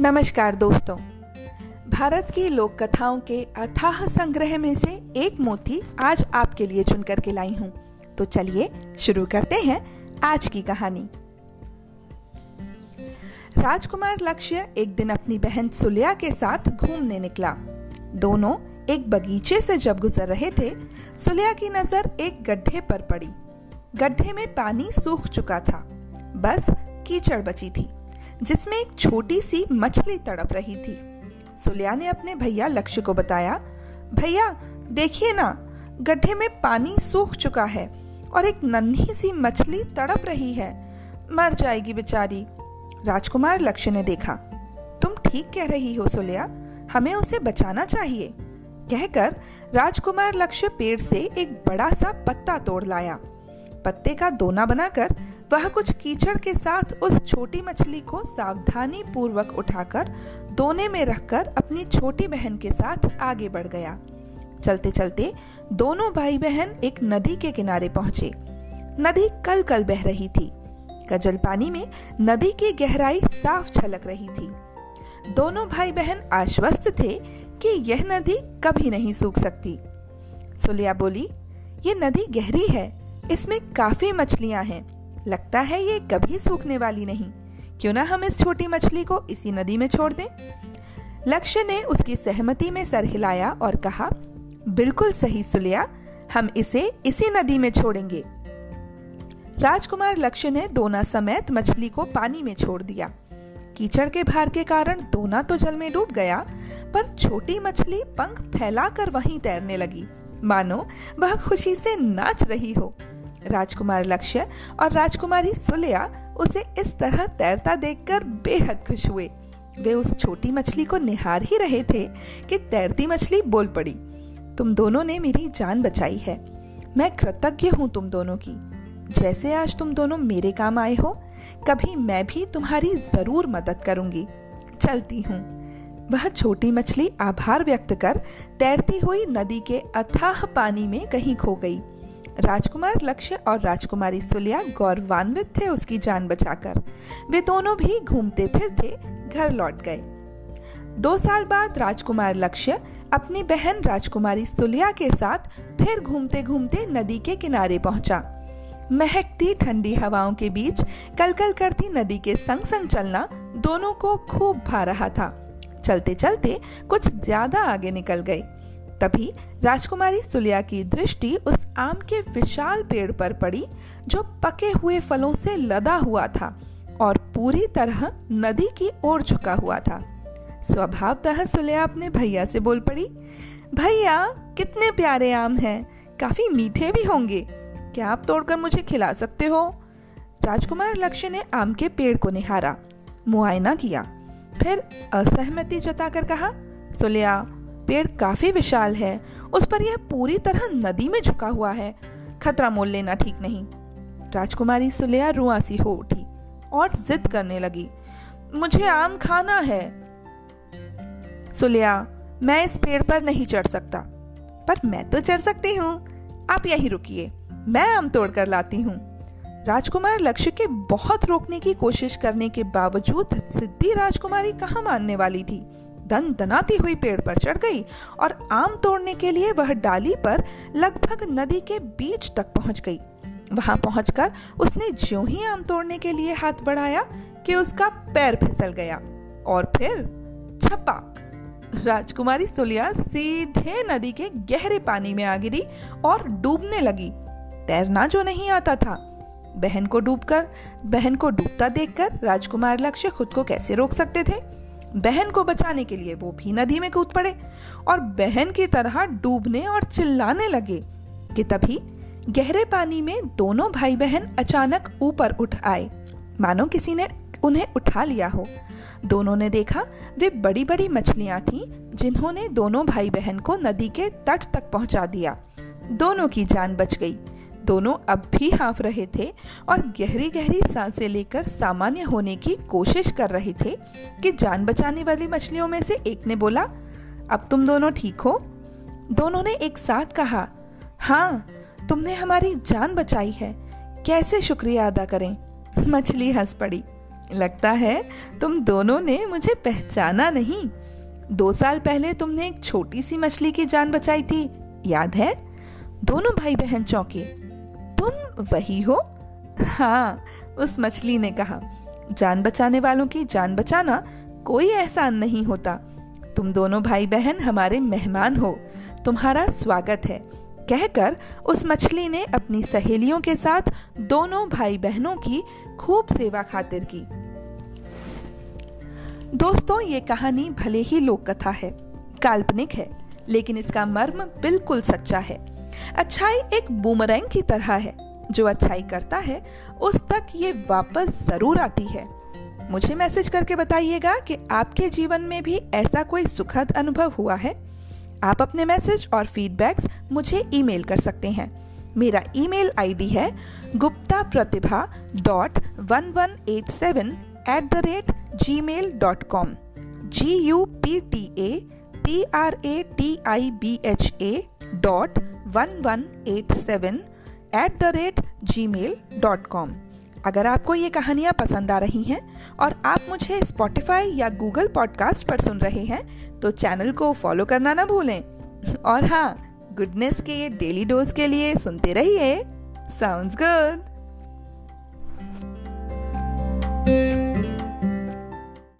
नमस्कार दोस्तों। भारत की लोक कथाओं के अथाह संग्रह में से एक मोती आज आपके लिए चुन करके लाई हूँ। तो चलिए शुरू करते हैं आज की कहानी। राजकुमार लक्ष्य एक दिन अपनी बहन सुलिया के साथ घूमने निकला। दोनों एक बगीचे से जब गुजर रहे थे, सुलिया की नज़र एक गड्ढे पर पड़ी। गड्ढे में पानी सूख चुका था। बस कीचड़ बची थी। जिसमें एक छोटी सी मछली तड़प रही थी। सुलिया ने अपने भैया लक्ष्य को बताया, भैया, देखिए ना, गड्ढे में पानी सूख चुका है और एक नन्ही सी मछली तड़प रही है। मर जाएगी बेचारी। राजकुमार लक्ष्य ने देखा, तुम ठीक कह रही हो सुलिया, हमें उसे बचाना चाहिए। कहकर राजकुमार लक्ष्य पेड़ से एक बड़ा सा पत्ता तोड़ लाया। पत्ते का दोना बनाकर वह कुछ कीचड़ के साथ उस छोटी मछली को सावधानी पूर्वक उठाकर दोने में रखकर अपनी छोटी बहन के साथ आगे बढ़ गया। चलते चलते दोनों भाई बहन एक नदी के किनारे पहुँचे। नदी कल कल बह रही थी। कजल पानी में नदी की गहराई साफ़ छलक रही थी। दोनों भाई बहन आश्वस्त थे कि यह नदी कभी नहीं सूख सकती। सुलिया बोली, ये नदी गहरी है, इसमें काफ़ी मछलियाँ हैं। लगता है ये कभी सूखने वाली नहीं। क्यों ना हम इस छोटी मछली को इसी नदी में छोड़ दें? लक्ष्य ने उसकी सहमति में सर हिलाया और कहा, बिल्कुल सही सुलिया, हम इसे इसी नदी में छोड़ेंगे। राजकुमार लक्ष्य ने दोना समेत मछली को पानी में छोड़ दिया। कीचड़ के भार के कारण दोना तो जल में डूब गया, पर छोटी मछली पंख फैलाकर वहीं तैरने लगी। मानो वह खुशी से नाच रही हो। राजकुमार लक्ष्य और राजकुमारी सुलिया उसे इस तरह तैरता देखकर बेहद खुश हुए। वे उस छोटी मछली को निहार ही रहे थे कि तैरती मछली बोल पड़ी, तुम दोनों ने मेरी जान बचाई है। मैं कृतज्ञ हूँ तुम दोनों की। जैसे आज तुम दोनों मेरे काम आए हो, कभी मैं भी तुम्हारी ज़रूर मदद करूँगी। चलती हूँ। वह छोटी मछली आभार व्यक्त कर तैरती हुई नदी के अथाह पानी में कहीं खो गई। राजकुमार लक्ष्य और राजकुमारी सुलिया गौरवान्वित थे उसकी जान बचाकर। वे दोनों भी घूमते फिरते घर लौट गए। दो साल बाद राजकुमार लक्ष्य अपनी बहन राजकुमारी सुलिया के साथ फिर घूमते घूमते नदी के किनारे पहुँचा। महकती ठंडी हवाओं के बीच कलकल करती नदी के संग संग चलना दोनों को खूब भा रहा था। चलते चलते कुछ ज़्यादा आगे निकल गए। तभी राजकुमारी सुलिया की दृष्टि उस आम के विशाल पेड़ पर पड़ी, जो पके हुए फलों से लदा हुआ था और पूरी तरह नदी की ओर झुका हुआ था। स्वभावतः सुलिया अपने भैया से बोल पड़ी, भैया, कितने प्यारे आम हैं, काफ़ी मीठे भी होंगे, क्या आप तोड़कर मुझे खिला सकते हो? राजकुमार लक्ष्य ने आम के पेड़ को निहारा, मुआयना किया, फिर असहमति जताकर कहा, सुलिया पेड़ काफ़ी विशाल है। उस पर यह पूरी तरह नदी में झुका हुआ है। खतरा मोल लेना ठीक नहीं। राजकुमारी सुलिया रुआसी हो उठी और जिद करने लगी, मुझे आम खाना है। सुलिया, मैं इस पेड़ पर नहीं चढ़ सकता, पर मैं तो चढ़ सकती हूँ। आप यहीं रुकिए, मैं आम तोड़कर लाती हूँ। राजकुमार लक्ष्य के बहुत रोकने की कोशिश करने के बावजूद सिद्धि राजकुमारी कहाँ मानने वाली थी? दन दनाती हुई पेड़ पर चढ़ गई और आम तोड़ने के लिए वह डाली पर लगभग नदी के बीच तक पहुँच गई। वहाँ पहुंचकर उसने ज्यों ही आम तोड़ने के लिए हाथ बढ़ाया कि उसका पैर फिसल गया और फिर छपाक। राजकुमारी सुलिया सीधे नदी के गहरे पानी में आ गिरी और डूबने लगी। तैरना जो नहीं आता था। बहन को डूबकर, बहन को डूबता देखकर राजकुमार लक्ष्य खुद को कैसे रोक सकते थे? बहन को बचाने के लिए वो भी नदी में कूद पड़े और बहन की तरह डूबने और चिल्लाने लगे कि तभी गहरे पानी में दोनों भाई बहन अचानक ऊपर उठ आए। मानो किसी ने उन्हें उठा लिया हो। दोनों ने देखा वे बड़ी बड़ी मछलियाँ थीं जिन्होंने दोनों भाई बहन को नदी के तट तक पहुँचा दिया। दोनों की जान बच गई। दोनों अब भी हाँफ रहे थे और गहरी गहरी साँसें लेकर सामान्य होने की कोशिश कर रहे थे कि जान बचाने वाली मछलियों में से एक ने बोला, अब तुम दोनों ठीक हो? दोनों ने एक साथ कहा हाँ तुमने हमारी जान बचाई है। कैसे शुक्रिया अदा करें? मछली हंस पड़ी, लगता है तुम दोनों ने मुझे पहचाना नहीं। दो साल पहले तुमने एक छोटी सी मछली की जान बचाई थी, याद है? दोनों भाई बहन चौंके तुम वही हो? हाँ उस मछली ने कहा, जान बचाने वालों की जान बचाना कोई एहसान नहीं होता। तुम दोनों भाई बहन हमारे मेहमान हो, तुम्हारा स्वागत है। कहकर उस मछली ने अपनी सहेलियों के साथ दोनों भाई बहनों की खूब सेवा खातिर की। दोस्तों, ये कहानी भले ही लोक कथा है, काल्पनिक है, लेकिन इसका मर्म बिल्कुल सच्चा है। अच्छाई एक बूमरैंग की तरह है। जो अच्छाई करता है, उस तक ये वापस ज़रूर आती है। मुझे मैसेज करके बताइएगा कि आपके जीवन में भी ऐसा कोई सुखद अनुभव हुआ है। आप अपने मैसेज और फीडबैक्स मुझे ईमेल कर सकते हैं। मेरा ईमेल आईडी है Gupta Pratibha dot one one at seven at the rate Gmail dot com. G U P T A P R A T I B H A dot one one at seven at the rate Gmail dot com अगर आपको ये कहानियाँ पसंद आ रही हैं और आप मुझे स्पॉटिफाई या गूगल पॉडकास्ट पर सुन रहे हैं तो चैनल को फॉलो करना ना भूलें। और हाँ गुडनेस के डेली डोज के लिए सुनते रहिए। Sounds good